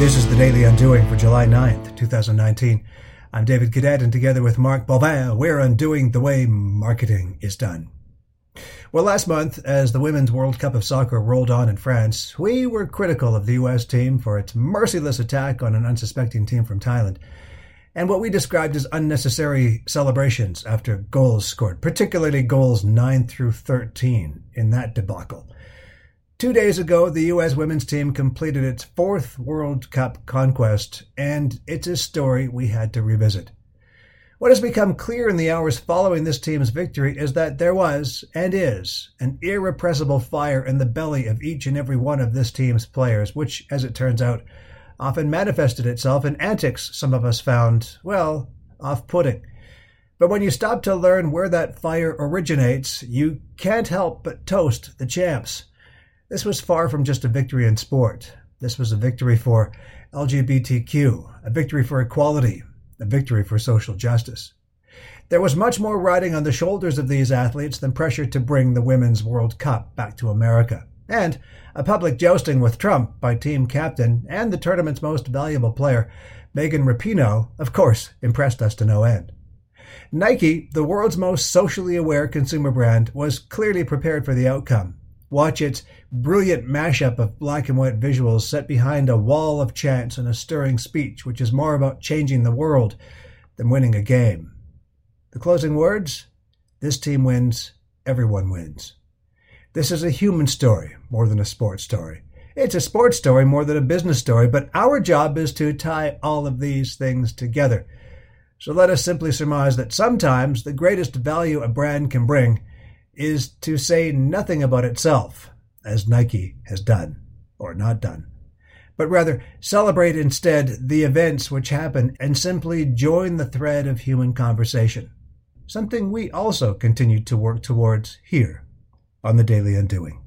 This is the Daily Undoing for July 9th, 2019. I'm David Cadet, and together with Mark Boivin, we're undoing the way marketing is done. Well, last month, as the Women's World Cup of Soccer rolled on in France, we were critical of the US team for its merciless attack on an unsuspecting team from Thailand, and what we described as unnecessary celebrations after goals scored, particularly goals 9 through 13 in that debacle. Two days ago, the U.S. women's team completed its fourth World Cup conquest, and it's a story we had to revisit. What has become clear in the hours following this team's victory is that there was, and is, an irrepressible fire in the belly of each and every one of this team's players, which, as it turns out, often manifested itself in antics some of us found, well, off putting. But when you stop to learn where that fire originates, you can't help but toast the champs. This was far from just a victory in sport. This was a victory for LGBTQ, a victory for equality, a victory for social justice. There was much more riding on the shoulders of these athletes than pressure to bring the Women's World Cup back to America. And a public jousting with Trump by team captain and the tournament's most valuable player, Megan Rapinoe, of course, impressed us to no end. Nike, the world's most socially aware consumer brand, was clearly prepared for the outcome Watch its brilliant mashup of black and white visuals set behind a wall of chants and a stirring speech, which is more about changing the world than winning a game. The closing words this team wins, everyone wins. This is a human story more than a sports story. It's a sports story more than a business story, but our job is to tie all of these things together. So let us simply surmise that sometimes the greatest value a brand can bring is to say nothing about itself, as Nike has done, or not done, but rather celebrate instead the events which happen and simply join the thread of human conversation, something we also continue to work towards here on the Daily Undoing.